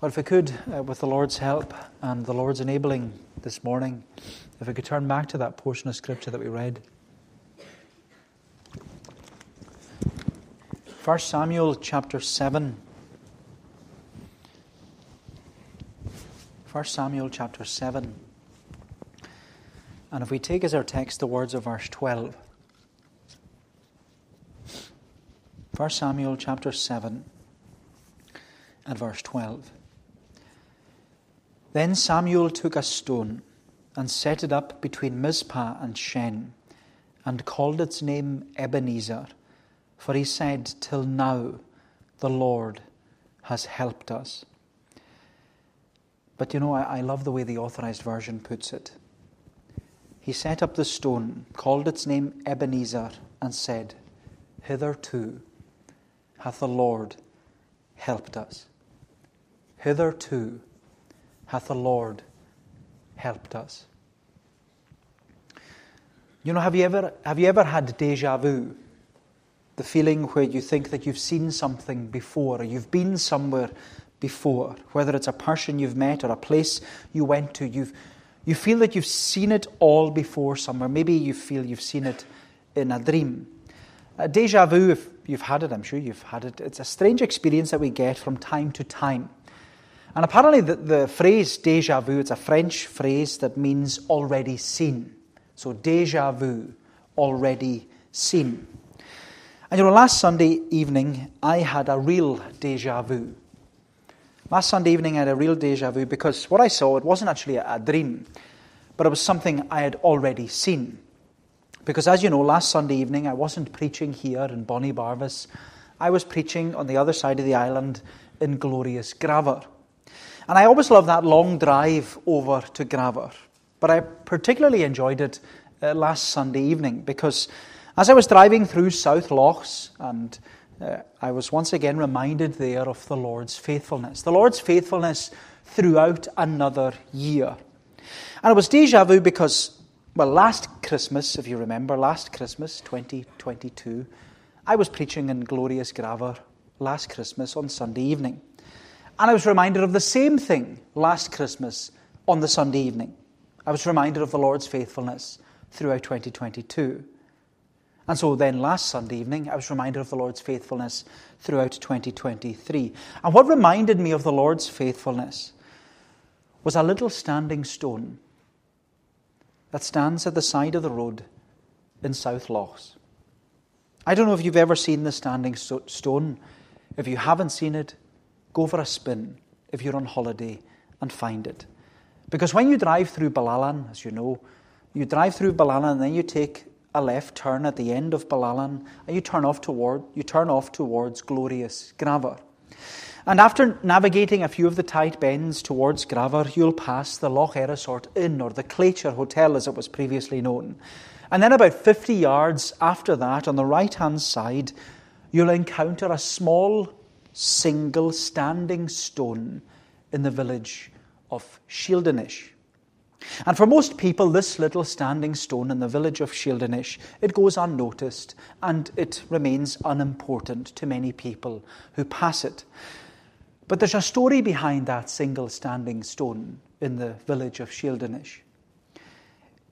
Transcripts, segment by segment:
Well, if we could, uh, with the Lord's help and the Lord's enabling this morning, if we could turn back to that portion of Scripture that we read. 1 Samuel chapter 7. 1 Samuel chapter 7. And if we take as our text the words of verse 12. 1 Samuel chapter 7 and verse 12. Then Samuel took a stone and set it up between Mizpah and Shen, and called its name Ebenezer, for he said, Till now the Lord has helped us. But you know, I, I love the way the authorized version puts it. He set up the stone, called its name Ebenezer, and said, Hitherto hath the Lord helped us. Hitherto hath the Lord helped us. You know, have you ever, have you ever had deja vu? The feeling where you think that you've seen something before, or you've been somewhere before, whether it's a person you've met or a place you went to, you've, you feel that you've seen it all before somewhere. Maybe you feel you've seen it in a dream. A deja vu, if you've had it, I'm sure you've had it, it's a strange experience that we get from time to time. And apparently, the, the phrase deja vu, it's a French phrase that means already seen. So, deja vu, already seen. And you know, last Sunday evening, I had a real deja vu. Last Sunday evening, I had a real deja vu because what I saw, it wasn't actually a, a dream, but it was something I had already seen. Because as you know, last Sunday evening, I wasn't preaching here in Bonnie Barvas. I was preaching on the other side of the island in glorious Gravir. And I always love that long drive over to Gravir. But I particularly enjoyed it uh, last Sunday evening because as I was driving through South Lochs, and uh, I was once again reminded there of the Lord's faithfulness. The Lord's faithfulness throughout another year. And it was deja vu because, well, last Christmas, if you remember, last Christmas, 2022, I was preaching in glorious Gravir last Christmas on Sunday evening. And I was reminded of the same thing last Christmas on the Sunday evening. I was reminded of the Lord's faithfulness throughout 2022. And so then last Sunday evening, I was reminded of the Lord's faithfulness throughout 2023. And what reminded me of the Lord's faithfulness was a little standing stone that stands at the side of the road in South Lochs. I don't know if you've ever seen the standing stone. If you haven't seen it, go for a spin if you're on holiday and find it. Because when you drive through Balallan, as you know, you drive through Balallan and then you take a left turn at the end of Balallan and you turn off toward you turn off towards glorious Gravir. And after navigating a few of the tight bends towards Gravir, you'll pass the Loch Erisort Inn, or the Claitair Hotel as it was previously known. And then about 50 yards after that, on the right hand side, you'll encounter a small single standing stone in the village of Shieldinish. And for most people, this little standing stone in the village of Shieldinish, it goes unnoticed and it remains unimportant to many people who pass it. But there's a story behind that single standing stone in the village of Shieldinish.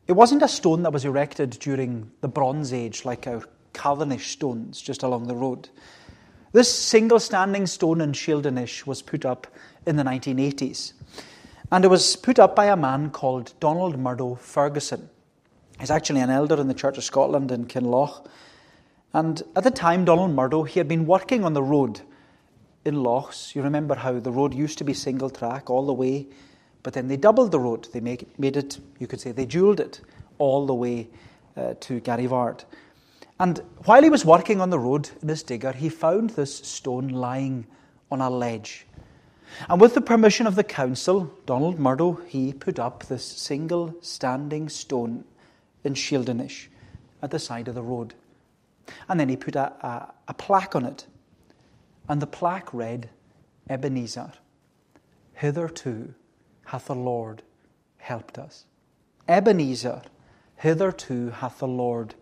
It wasn't a stone that was erected during the Bronze Age like our Callanish stones just along the road. This single standing stone in Shieldinish was put up in the 1980s. And it was put up by a man called Donald Murdo Ferguson. He's actually an elder in the Church of Scotland in Kinloch. And at the time, Donald Murdo, he had been working on the road in Lochs. You remember how the road used to be single track all the way, but then they doubled the road. They made it, you could say, they jewelled it all the way uh, to Garyvard. And while he was working on the road in his digger, he found this stone lying on a ledge. And with the permission of the council, Donald Murdo, he put up this single standing stone in Shieldinish at the side of the road. And then he put a, a, a plaque on it. And the plaque read, Ebenezer, hitherto hath the Lord helped us. Ebenezer, hitherto hath the Lord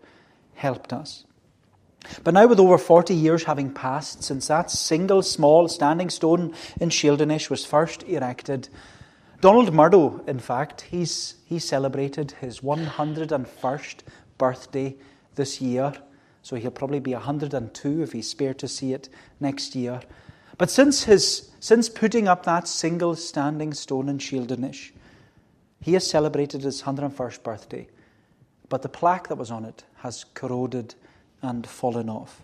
helped us. But now, with over 40 years having passed since that single small standing stone in Shieldinish was first erected, Donald Murdo, in fact, he's, he celebrated his 101st birthday this year. So he'll probably be 102 if he's spared to see it next year. But since, his, since putting up that single standing stone in Shieldinish, he has celebrated his 101st birthday. But the plaque that was on it has corroded and fallen off.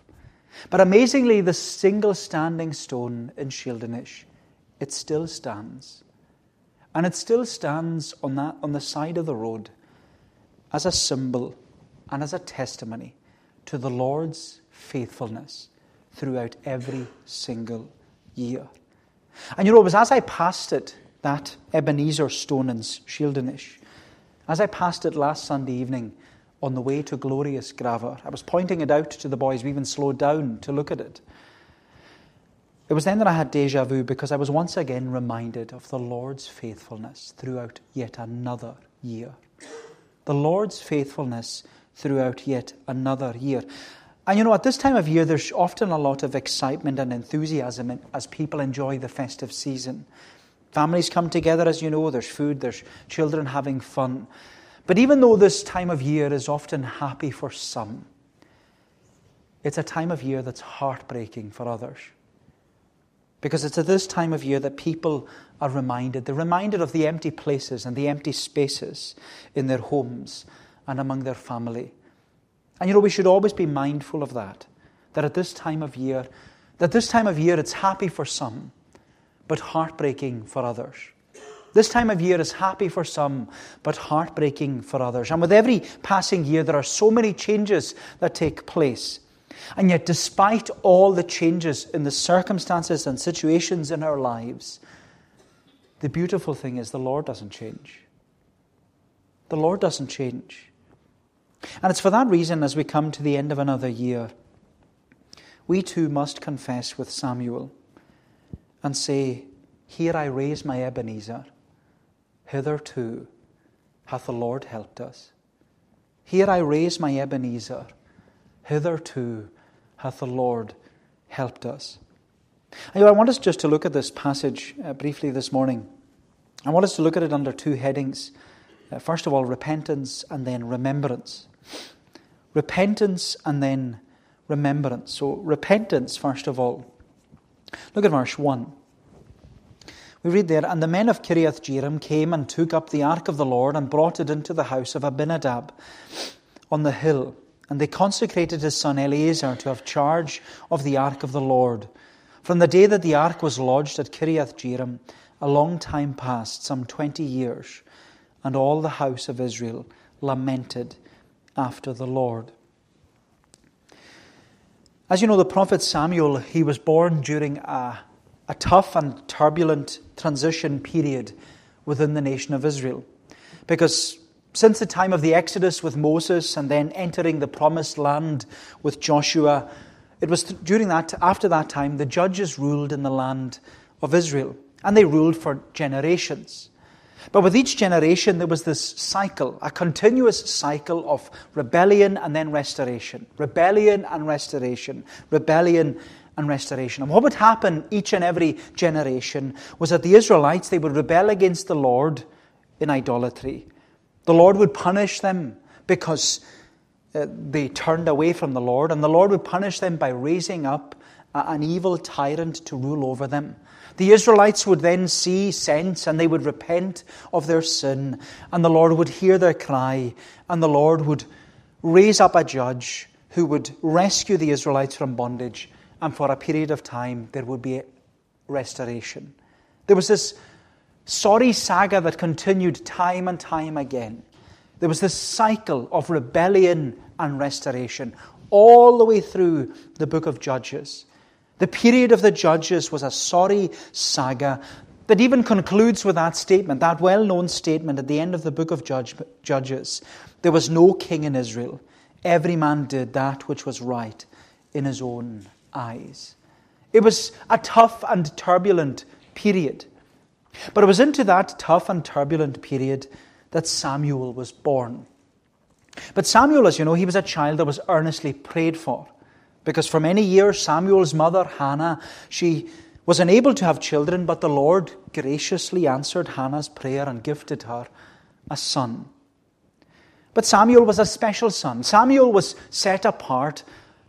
But amazingly, the single standing stone in Shieldinish, it still stands. And it still stands on, that, on the side of the road as a symbol and as a testimony to the Lord's faithfulness throughout every single year. And you know, it was as I passed it, that Ebenezer stone in Shieldinish, as I passed it last Sunday evening on the way to Glorious Gravir, I was pointing it out to the boys. We even slowed down to look at it. It was then that I had deja vu because I was once again reminded of the Lord's faithfulness throughout yet another year. The Lord's faithfulness throughout yet another year. And you know, at this time of year, there's often a lot of excitement and enthusiasm as people enjoy the festive season. Families come together, as you know, there's food, there's children having fun. But even though this time of year is often happy for some, it's a time of year that's heartbreaking for others. Because it's at this time of year that people are reminded. They're reminded of the empty places and the empty spaces in their homes and among their family. And you know, we should always be mindful of that. That at this time of year, that this time of year it's happy for some, but heartbreaking for others. This time of year is happy for some, but heartbreaking for others. And with every passing year, there are so many changes that take place. And yet, despite all the changes in the circumstances and situations in our lives, the beautiful thing is the Lord doesn't change. The Lord doesn't change. And it's for that reason, as we come to the end of another year, we too must confess with Samuel and say, Here I raise my Ebenezer. Hitherto hath the Lord helped us. Here I raise my Ebenezer. Hitherto hath the Lord helped us. I want us just to look at this passage uh, briefly this morning. I want us to look at it under two headings. Uh, first of all, repentance and then remembrance. Repentance and then remembrance. So, repentance, first of all. Look at verse 1. We read there, And the men of Kiriath Jearim came and took up the ark of the Lord and brought it into the house of Abinadab on the hill and they consecrated his son Eleazar to have charge of the ark of the Lord. From the day that the ark was lodged at Kiriath Jearim, a long time passed, some twenty years, and all the house of Israel lamented after the Lord. As you know, the prophet Samuel, he was born during a, a tough and turbulent transition period within the nation of Israel. Because since the time of the Exodus with Moses and then entering the promised land with Joshua, it was during that, after that time, the judges ruled in the land of Israel. And they ruled for generations. But with each generation, there was this cycle, a continuous cycle of rebellion and then restoration. Rebellion and restoration. Rebellion and restoration. And what would happen each and every generation was that the Israelites, they would rebel against the Lord in idolatry. The Lord would punish them because uh, they turned away from the Lord, and the Lord would punish them by raising up an evil tyrant to rule over them. The Israelites would then see, sense, and they would repent of their sin, and the Lord would hear their cry, and the Lord would raise up a judge who would rescue the Israelites from bondage, and for a period of time there would be restoration. There was this sorry saga that continued time and time again. There was this cycle of rebellion and restoration all the way through the book of Judges. The period of the Judges was a sorry saga that even concludes with that statement, that well known statement at the end of the book of Judge, Judges. There was no king in Israel. Every man did that which was right in his own eyes. It was a tough and turbulent period. But it was into that tough and turbulent period that Samuel was born. But Samuel, as you know, he was a child that was earnestly prayed for. Because for many years, Samuel's mother, Hannah, she was unable to have children, but the Lord graciously answered Hannah's prayer and gifted her a son. But Samuel was a special son. Samuel was set apart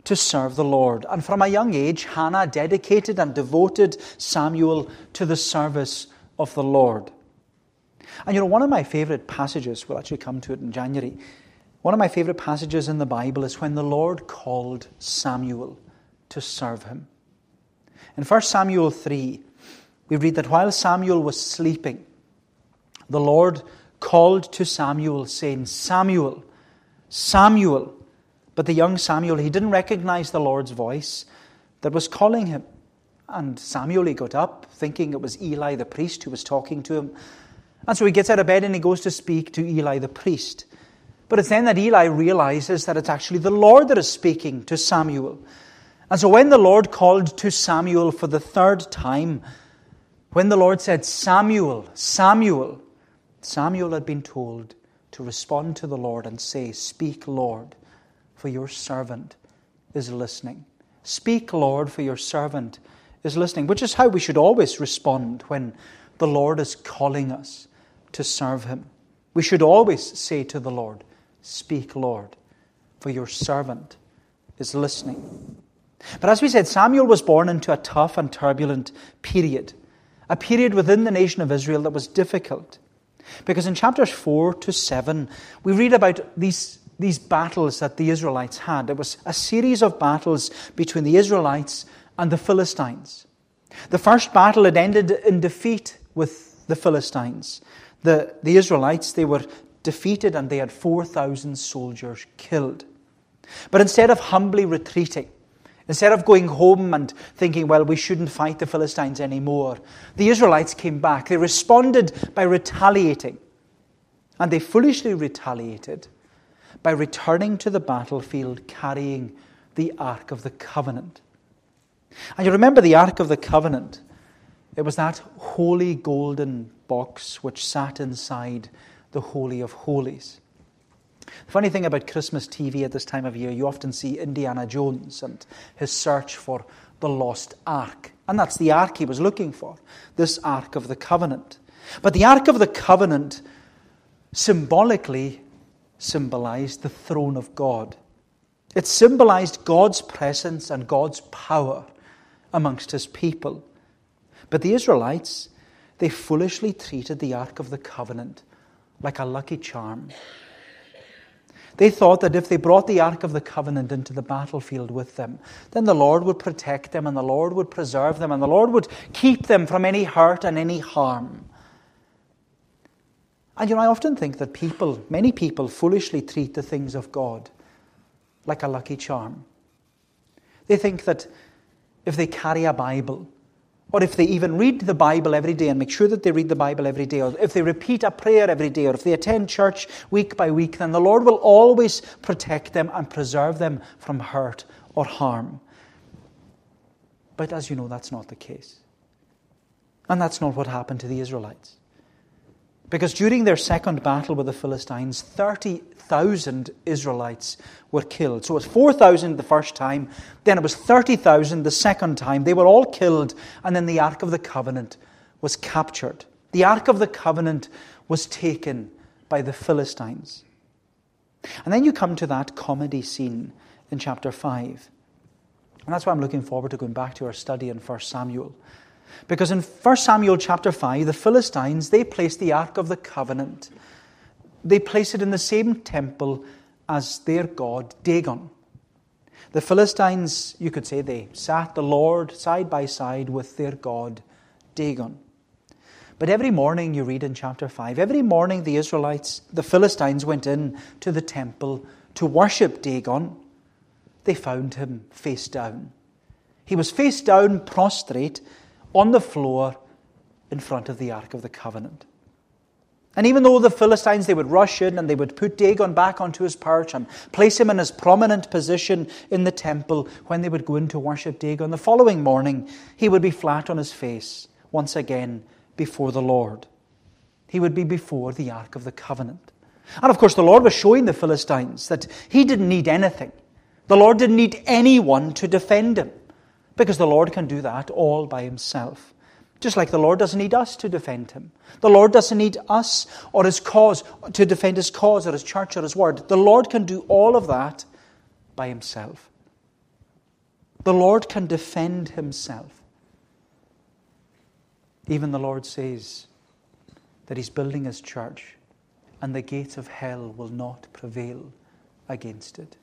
to serve the Lord. And from a young age, Hannah dedicated and devoted Samuel to the service of the Lord. And you know, one of my favorite passages, we'll actually come to it in January, one of my favorite passages in the Bible is when the Lord called Samuel to serve him. In 1 Samuel 3, we read that while Samuel was sleeping, the Lord called to Samuel, saying, Samuel, Samuel. But the young Samuel, he didn't recognize the Lord's voice that was calling him. And Samuel, he got up, thinking it was Eli the priest who was talking to him. And so he gets out of bed and he goes to speak to Eli the priest. But it's then that Eli realizes that it's actually the Lord that is speaking to Samuel. And so when the Lord called to Samuel for the third time, when the Lord said, Samuel, Samuel, Samuel had been told to respond to the Lord and say, Speak, Lord, for your servant is listening. Speak, Lord, for your servant is listening, which is how we should always respond when the Lord is calling us to serve Him. We should always say to the Lord, Speak, Lord, for your servant is listening. But as we said, Samuel was born into a tough and turbulent period, a period within the nation of Israel that was difficult. Because in chapters 4 to 7, we read about these, these battles that the Israelites had. It was a series of battles between the Israelites and the Philistines. The first battle had ended in defeat with the Philistines. The, the Israelites, they were defeated and they had 4,000 soldiers killed. But instead of humbly retreating, Instead of going home and thinking, well, we shouldn't fight the Philistines anymore, the Israelites came back. They responded by retaliating. And they foolishly retaliated by returning to the battlefield carrying the Ark of the Covenant. And you remember the Ark of the Covenant? It was that holy golden box which sat inside the Holy of Holies. The funny thing about Christmas TV at this time of year, you often see Indiana Jones and his search for the lost ark. And that's the ark he was looking for, this Ark of the Covenant. But the Ark of the Covenant symbolically symbolized the throne of God. It symbolized God's presence and God's power amongst his people. But the Israelites, they foolishly treated the Ark of the Covenant like a lucky charm they thought that if they brought the Ark of the Covenant into the battlefield with them, then the Lord would protect them and the Lord would preserve them and the Lord would keep them from any hurt and any harm. And you know, I often think that people, many people, foolishly treat the things of God like a lucky charm. They think that if they carry a Bible, or if they even read the Bible every day and make sure that they read the Bible every day, or if they repeat a prayer every day, or if they attend church week by week, then the Lord will always protect them and preserve them from hurt or harm. But as you know, that's not the case. And that's not what happened to the Israelites. Because during their second battle with the Philistines, 30,000 Israelites were killed. So it was 4,000 the first time, then it was 30,000 the second time. They were all killed, and then the Ark of the Covenant was captured. The Ark of the Covenant was taken by the Philistines. And then you come to that comedy scene in chapter 5. And that's why I'm looking forward to going back to our study in 1 Samuel. Because in 1 Samuel chapter 5, the Philistines, they placed the Ark of the Covenant. They placed it in the same temple as their god Dagon. The Philistines, you could say, they sat the Lord side by side with their god Dagon. But every morning, you read in chapter 5, every morning the Israelites, the Philistines, went in to the temple to worship Dagon. They found him face down. He was face down, prostrate, on the floor in front of the Ark of the Covenant. And even though the Philistines, they would rush in and they would put Dagon back onto his perch and place him in his prominent position in the temple when they would go in to worship Dagon, the following morning he would be flat on his face once again before the Lord. He would be before the Ark of the Covenant. And of course, the Lord was showing the Philistines that he didn't need anything The Lord didn't need anyone to defend him because the Lord can do that all by himself. Just like the Lord doesn't need us to defend him. The Lord doesn't need us or his cause to defend his cause or his church or his word. The Lord can do all of that by himself. The Lord can defend himself. Even the Lord says that he's building his church and the gates of hell will not prevail against it.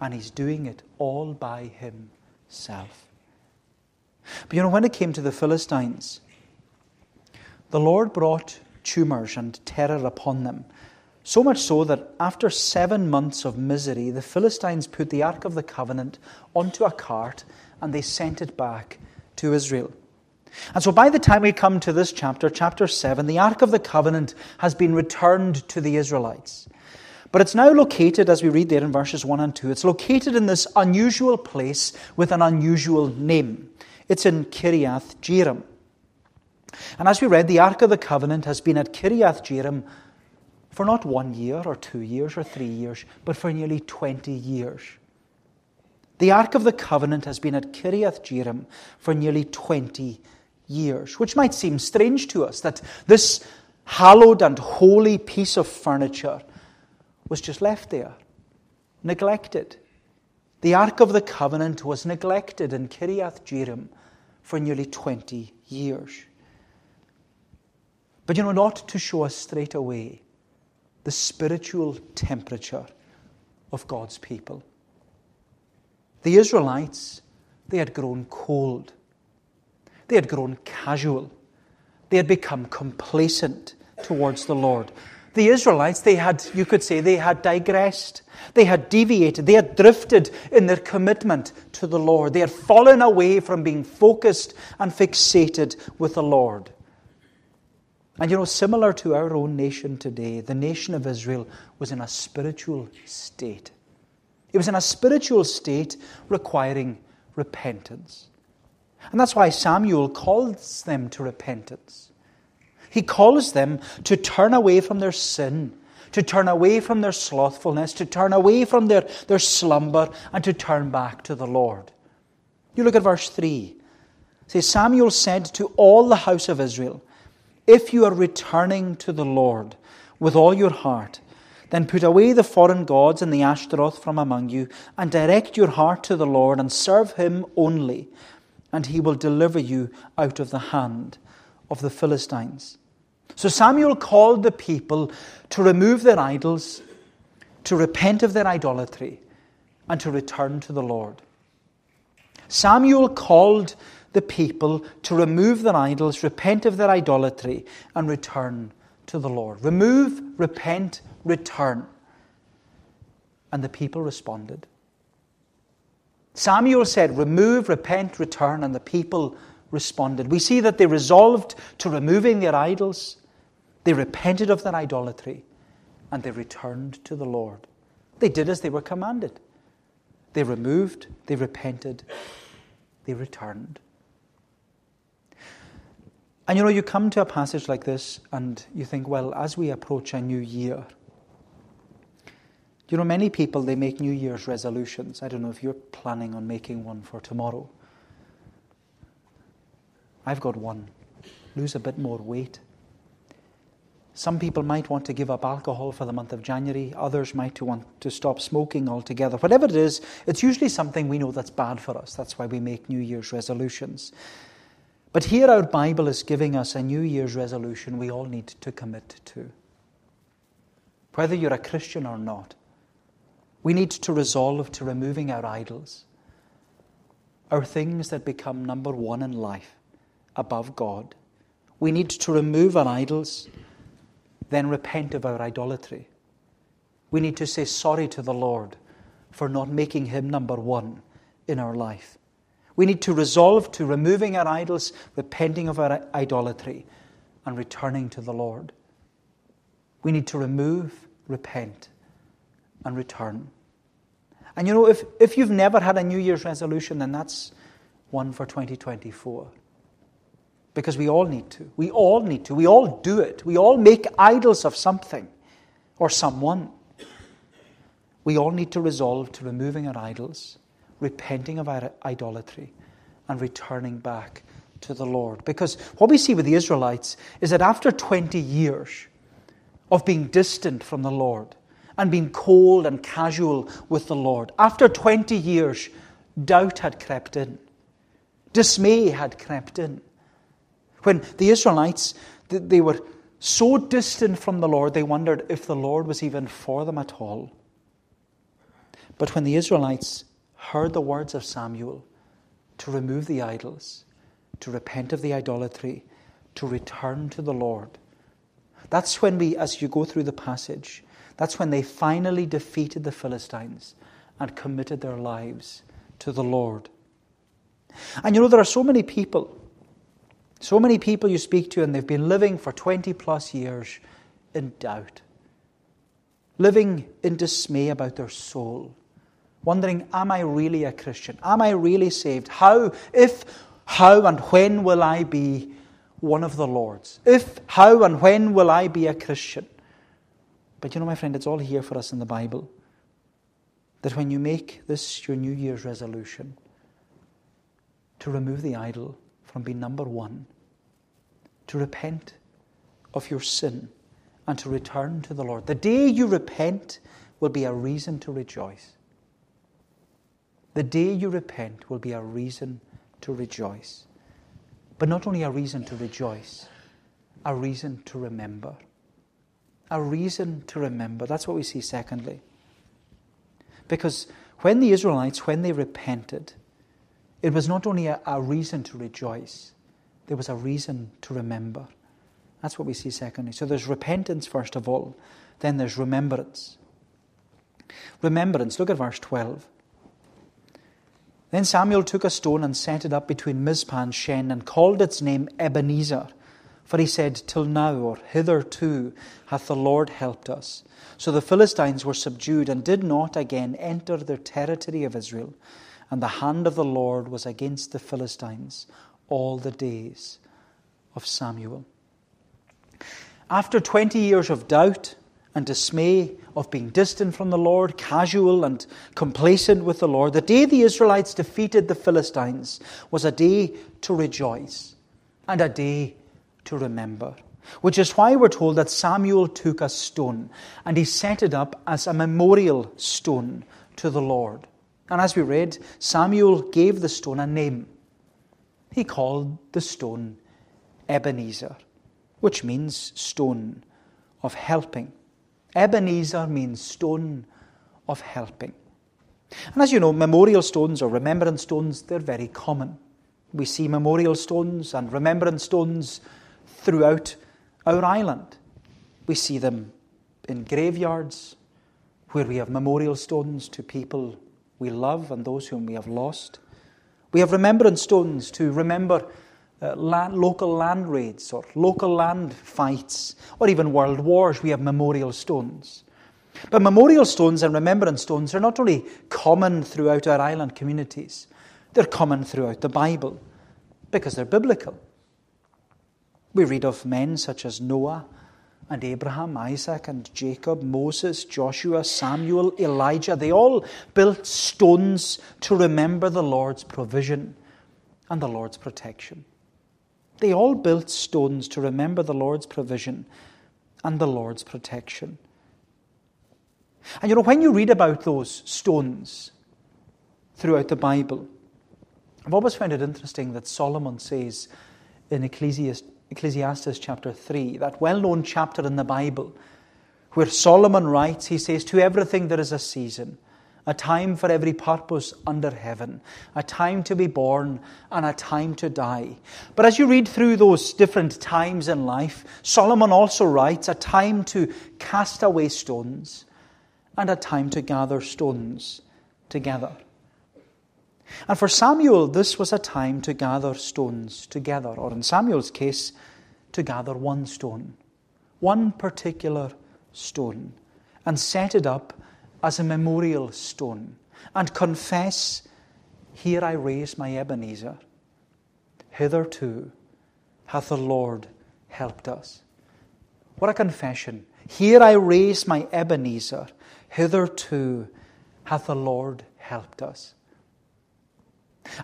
And he's doing it all by himself. But you know, when it came to the Philistines, the Lord brought tumors and terror upon them. So much so that after seven months of misery, the Philistines put the Ark of the Covenant onto a cart and they sent it back to Israel. And so by the time we come to this chapter, chapter 7, the Ark of the Covenant has been returned to the Israelites. But it's now located, as we read there in verses 1 and 2, it's located in this unusual place with an unusual name. It's in Kiriath Jearim. And as we read, the Ark of the Covenant has been at Kiriath Jearim for not one year or two years or three years, but for nearly 20 years. The Ark of the Covenant has been at Kiriath Jearim for nearly 20 years, which might seem strange to us that this hallowed and holy piece of furniture was just left there, neglected. The Ark of the Covenant was neglected in Kiriath Jearim for nearly 20 years. But you know, not to show us straight away the spiritual temperature of God's people. The Israelites, they had grown cold. They had grown casual. They had become complacent towards the Lord. The Israelites, they had, you could say, they had digressed. They had deviated. They had drifted in their commitment to the Lord. They had fallen away from being focused and fixated with the Lord. And you know, similar to our own nation today, the nation of Israel was in a spiritual state. It was in a spiritual state requiring repentance. And that's why Samuel calls them to repentance. He calls them to turn away from their sin, to turn away from their slothfulness, to turn away from their, their slumber, and to turn back to the Lord. You look at verse 3. It says, Samuel said to all the house of Israel, If you are returning to the Lord with all your heart, then put away the foreign gods and the Ashtaroth from among you, and direct your heart to the Lord, and serve him only and he will deliver you out of the hand of the Philistines. So Samuel called the people to remove their idols, to repent of their idolatry, and to return to the Lord. Samuel called the people to remove their idols, repent of their idolatry, and return to the Lord. Remove, repent, return. And the people responded. Samuel said, Remove, repent, return, and the people responded. We see that they resolved to removing their idols, they repented of their idolatry, and they returned to the Lord. They did as they were commanded. They removed, they repented, they returned. And you know, you come to a passage like this and you think, well, as we approach a new year, you know, many people, they make New Year's resolutions. I don't know if you're planning on making one for tomorrow. I've got one lose a bit more weight. Some people might want to give up alcohol for the month of January. Others might want to stop smoking altogether. Whatever it is, it's usually something we know that's bad for us. That's why we make New Year's resolutions. But here, our Bible is giving us a New Year's resolution we all need to commit to. Whether you're a Christian or not, we need to resolve to removing our idols, our things that become number one in life above God. We need to remove our idols, then repent of our idolatry. We need to say sorry to the Lord for not making Him number one in our life. We need to resolve to removing our idols, repenting of our idolatry, and returning to the Lord. We need to remove, repent, and return. And you know, if, if you've never had a New Year's resolution, then that's one for 2024. Because we all need to. We all need to. We all do it. We all make idols of something or someone. we all need to resolve to removing our idols, repenting of our idolatry, and returning back to the Lord. Because what we see with the Israelites is that after 20 years of being distant from the Lord and being cold and casual with the Lord, after 20 years, doubt had crept in, dismay had crept in. When the Israelites, they were so distant from the Lord, they wondered if the Lord was even for them at all. But when the Israelites heard the words of Samuel to remove the idols, to repent of the idolatry, to return to the Lord, that's when we, as you go through the passage, that's when they finally defeated the Philistines and committed their lives to the Lord. And you know, there are so many people so many people you speak to, and they've been living for 20 plus years in doubt, living in dismay about their soul, wondering, Am I really a Christian? Am I really saved? How, if, how, and when will I be one of the Lord's? If, how, and when will I be a Christian? But you know, my friend, it's all here for us in the Bible. That when you make this your New Year's resolution to remove the idol, from being number one, to repent of your sin and to return to the Lord. The day you repent will be a reason to rejoice. The day you repent will be a reason to rejoice. But not only a reason to rejoice, a reason to remember. A reason to remember. That's what we see, secondly. Because when the Israelites, when they repented, it was not only a, a reason to rejoice, there was a reason to remember. That's what we see secondly. So there's repentance, first of all, then there's remembrance. Remembrance, look at verse 12. Then Samuel took a stone and set it up between Mizpah and Shen and called its name Ebenezer. For he said, Till now, or hitherto, hath the Lord helped us. So the Philistines were subdued and did not again enter the territory of Israel and the hand of the Lord was against the Philistines all the days of Samuel. After 20 years of doubt and dismay, of being distant from the Lord, casual and complacent with the Lord, the day the Israelites defeated the Philistines was a day to rejoice and a day to remember. Which is why we're told that Samuel took a stone and he set it up as a memorial stone to the Lord. And as we read, Samuel gave the stone a name. He called the stone Ebenezer, which means stone of helping. Ebenezer means stone of helping. And as you know, memorial stones or remembrance stones, they're very common. We see memorial stones and remembrance stones throughout our island. We see them in graveyards where we have memorial stones to people we love and those whom we have lost. We have remembrance stones to remember uh, land, local land raids or local land fights or even world wars. We have memorial stones. But memorial stones and remembrance stones are not only common throughout our island communities, they're common throughout the Bible because they're biblical. We read of men such as Noah and Abraham, Isaac and Jacob, Moses, Joshua, Samuel, Elijah, they all built stones to remember the Lord's provision and the Lord's protection. They all built stones to remember the Lord's provision and the Lord's protection. And you know, when you read about those stones throughout the Bible, I've always found it interesting that Solomon says in Ecclesiastes Ecclesiastes chapter 3, that well known chapter in the Bible, where Solomon writes, he says, To everything there is a season, a time for every purpose under heaven, a time to be born and a time to die. But as you read through those different times in life, Solomon also writes, a time to cast away stones and a time to gather stones together. And for Samuel, this was a time to gather stones together, or in Samuel's case, to gather one stone, one particular stone, and set it up as a memorial stone, and confess, Here I raise my Ebenezer. Hitherto hath the Lord helped us. What a confession. Here I raise my Ebenezer. Hitherto hath the Lord helped us.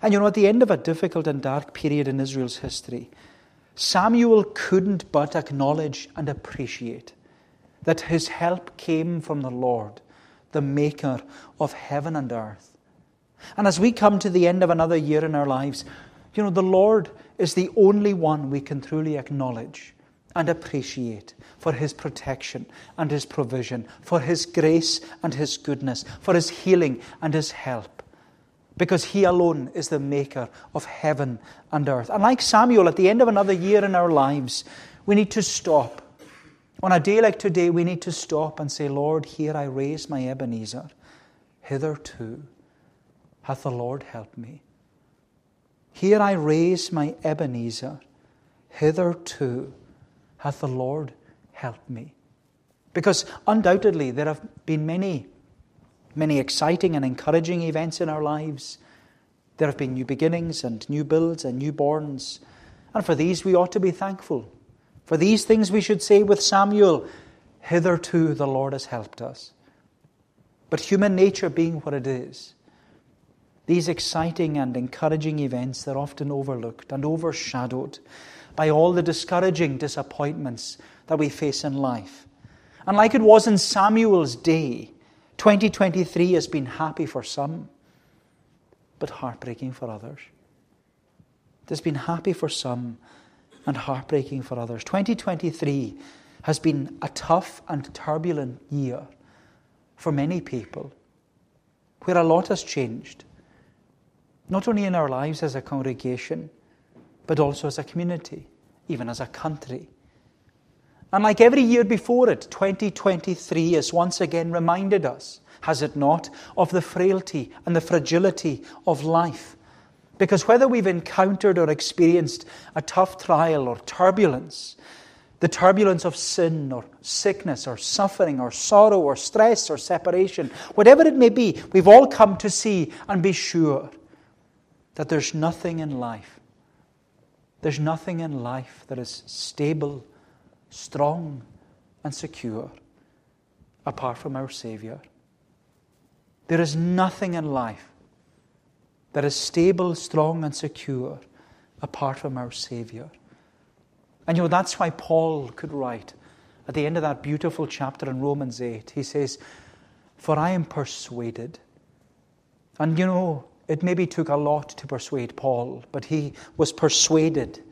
And you know, at the end of a difficult and dark period in Israel's history, Samuel couldn't but acknowledge and appreciate that his help came from the Lord, the maker of heaven and earth. And as we come to the end of another year in our lives, you know, the Lord is the only one we can truly acknowledge and appreciate for his protection and his provision, for his grace and his goodness, for his healing and his help. Because he alone is the maker of heaven and earth. And like Samuel, at the end of another year in our lives, we need to stop. On a day like today, we need to stop and say, Lord, here I raise my Ebenezer. Hitherto hath the Lord helped me. Here I raise my Ebenezer. Hitherto hath the Lord helped me. Because undoubtedly there have been many, many exciting and encouraging events in our lives. There have been new beginnings and new builds and newborns. And for these we ought to be thankful. For these things we should say with Samuel, Hitherto the Lord has helped us. But human nature being what it is, these exciting and encouraging events, they're often overlooked and overshadowed by all the discouraging disappointments that we face in life. And like it was in Samuel's day, 2023 has been happy for some, but heartbreaking for others. It has been happy for some and heartbreaking for others. 2023 has been a tough and turbulent year for many people, where a lot has changed, not only in our lives as a congregation, but also as a community, even as a country. And like every year before it, 2023 has once again reminded us, has it not, of the frailty and the fragility of life. Because whether we've encountered or experienced a tough trial or turbulence, the turbulence of sin or sickness or suffering or sorrow or stress or separation, whatever it may be, we've all come to see and be sure that there's nothing in life there's nothing in life that is stable, strong, and secure apart from our Savior. There is nothing in life that is stable, strong, and secure apart from our Savior. And you know, that's why Paul could write at the end of that beautiful chapter in Romans 8, he says, For I am persuaded. And you know, it maybe took a lot to persuade Paul, but he was persuaded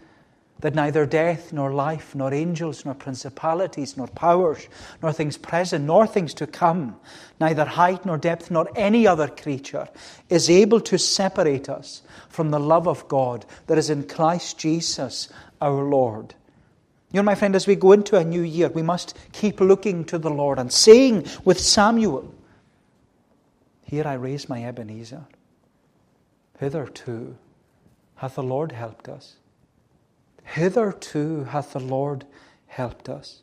that neither death, nor life, nor angels, nor principalities, nor powers, nor things present, nor things to come, neither height, nor depth, nor any other creature is able to separate us from the love of God that is in Christ Jesus our Lord. You know, my friend, as we go into a new year, we must keep looking to the Lord and saying with Samuel, Here I raise my Ebenezer. Hitherto hath the Lord helped us. Hitherto hath the Lord helped us.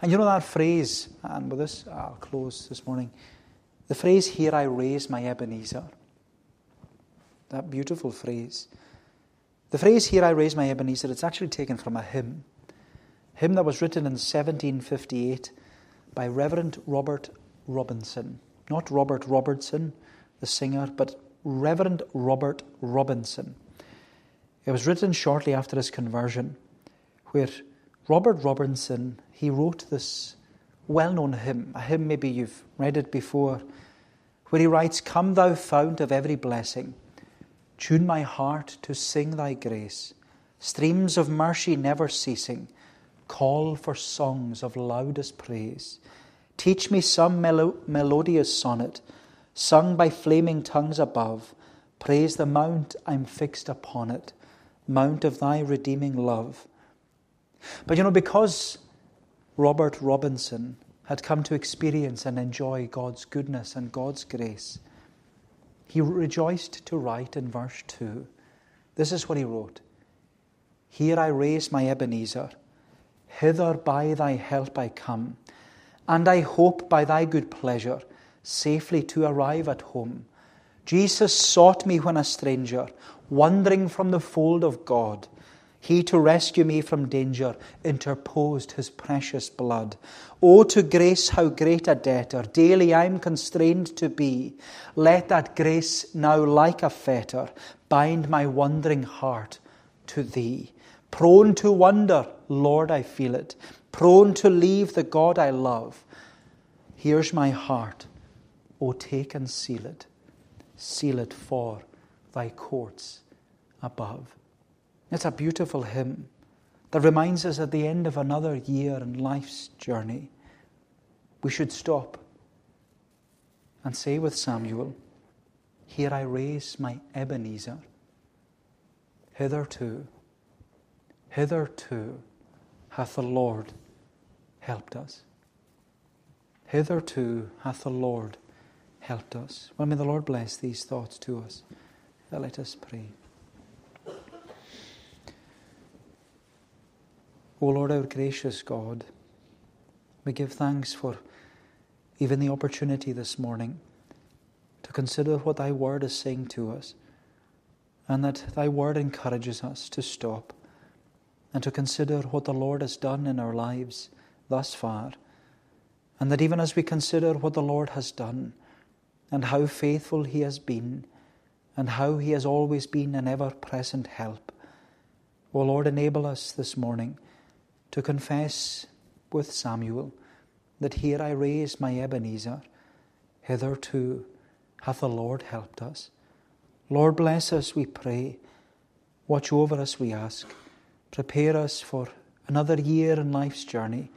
And you know that phrase, and with this I'll close this morning. The phrase, Here I raise my Ebenezer. That beautiful phrase. The phrase, Here I raise my Ebenezer, it's actually taken from a hymn. A hymn that was written in 1758 by Reverend Robert Robinson. Not Robert Robertson, the singer, but Reverend Robert Robinson. It was written shortly after his conversion, where Robert Robinson he wrote this well-known hymn, a hymn maybe you've read it before, where he writes, Come thou fount of every blessing, tune my heart to sing thy grace, streams of mercy never ceasing, call for songs of loudest praise. Teach me some melo- melodious sonnet, sung by flaming tongues above, praise the mount I'm fixed upon it mount of thy redeeming love. But you know, because Robert Robinson had come to experience and enjoy God's goodness and God's grace, he rejoiced to write in verse 2. This is what he wrote Here I raise my Ebenezer, hither by thy help I come, and I hope by thy good pleasure safely to arrive at home. Jesus sought me when a stranger wandering from the fold of God. He to rescue me from danger interposed his precious blood. O to grace, how great a debtor daily I'm constrained to be. Let that grace now, like a fetter, bind my wandering heart to thee. Prone to wonder, Lord, I feel it. Prone to leave the God I love. Here's my heart. O take and seal it. Seal it for thy courts above. It's a beautiful hymn that reminds us at the end of another year in life's journey, we should stop and say with Samuel, Here I raise my Ebenezer. Hitherto, hitherto hath the Lord helped us. Hitherto hath the Lord helped us. Well, may the Lord bless these thoughts to us. Let us pray. O Lord, our gracious God, we give thanks for even the opportunity this morning to consider what Thy Word is saying to us, and that Thy Word encourages us to stop and to consider what the Lord has done in our lives thus far, and that even as we consider what the Lord has done and how faithful He has been, and how He has always been an ever present help, O Lord, enable us this morning to confess with Samuel that here I raise my Ebenezer, hitherto hath the Lord helped us. Lord, bless us, we pray. Watch over us, we ask. Prepare us for another year in life's journey,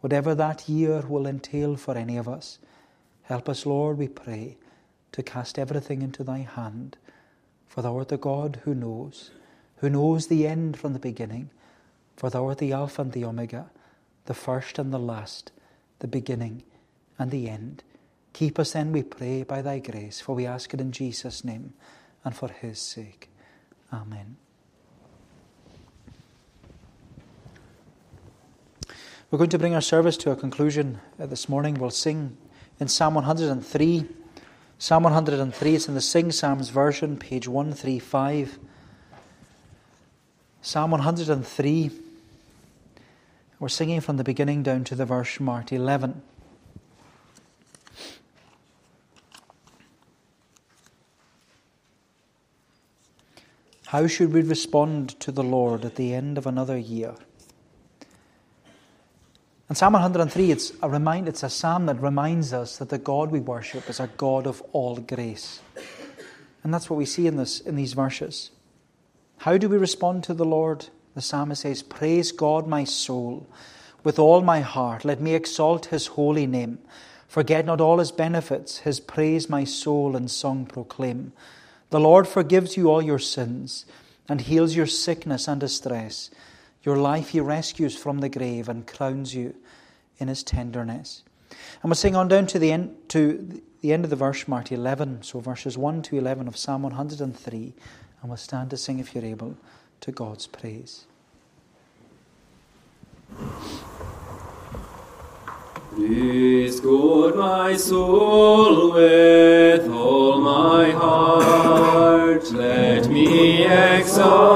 whatever that year will entail for any of us. Help us, Lord, we pray, to cast everything into thy hand, for thou art the God who knows, who knows the end from the beginning for thou art the Alpha and the Omega, the first and the last, the beginning and the end. Keep us then, we pray, by thy grace, for we ask it in Jesus' name and for his sake. Amen. We're going to bring our service to a conclusion uh, this morning. We'll sing in Psalm 103. Psalm 103, it's in the Sing Psalms version, page 135. Psalm 103. We're singing from the beginning down to the verse marked 11. How should we respond to the Lord at the end of another year? In Psalm 103, it's a remind, it's a psalm that reminds us that the God we worship is a God of all grace. And that's what we see in this in these verses. How do we respond to the Lord? The psalmist says, Praise God, my soul, with all my heart. Let me exalt his holy name. Forget not all his benefits, his praise my soul and song proclaim. The Lord forgives you all your sins and heals your sickness and distress. Your life he rescues from the grave and crowns you in his tenderness. And we'll sing on down to the end to the end of the verse marked 11, so verses 1 to 11 of Psalm 103, and we'll stand to sing if you're able to God's praise. Praise God, my soul, with all my heart. Let me exalt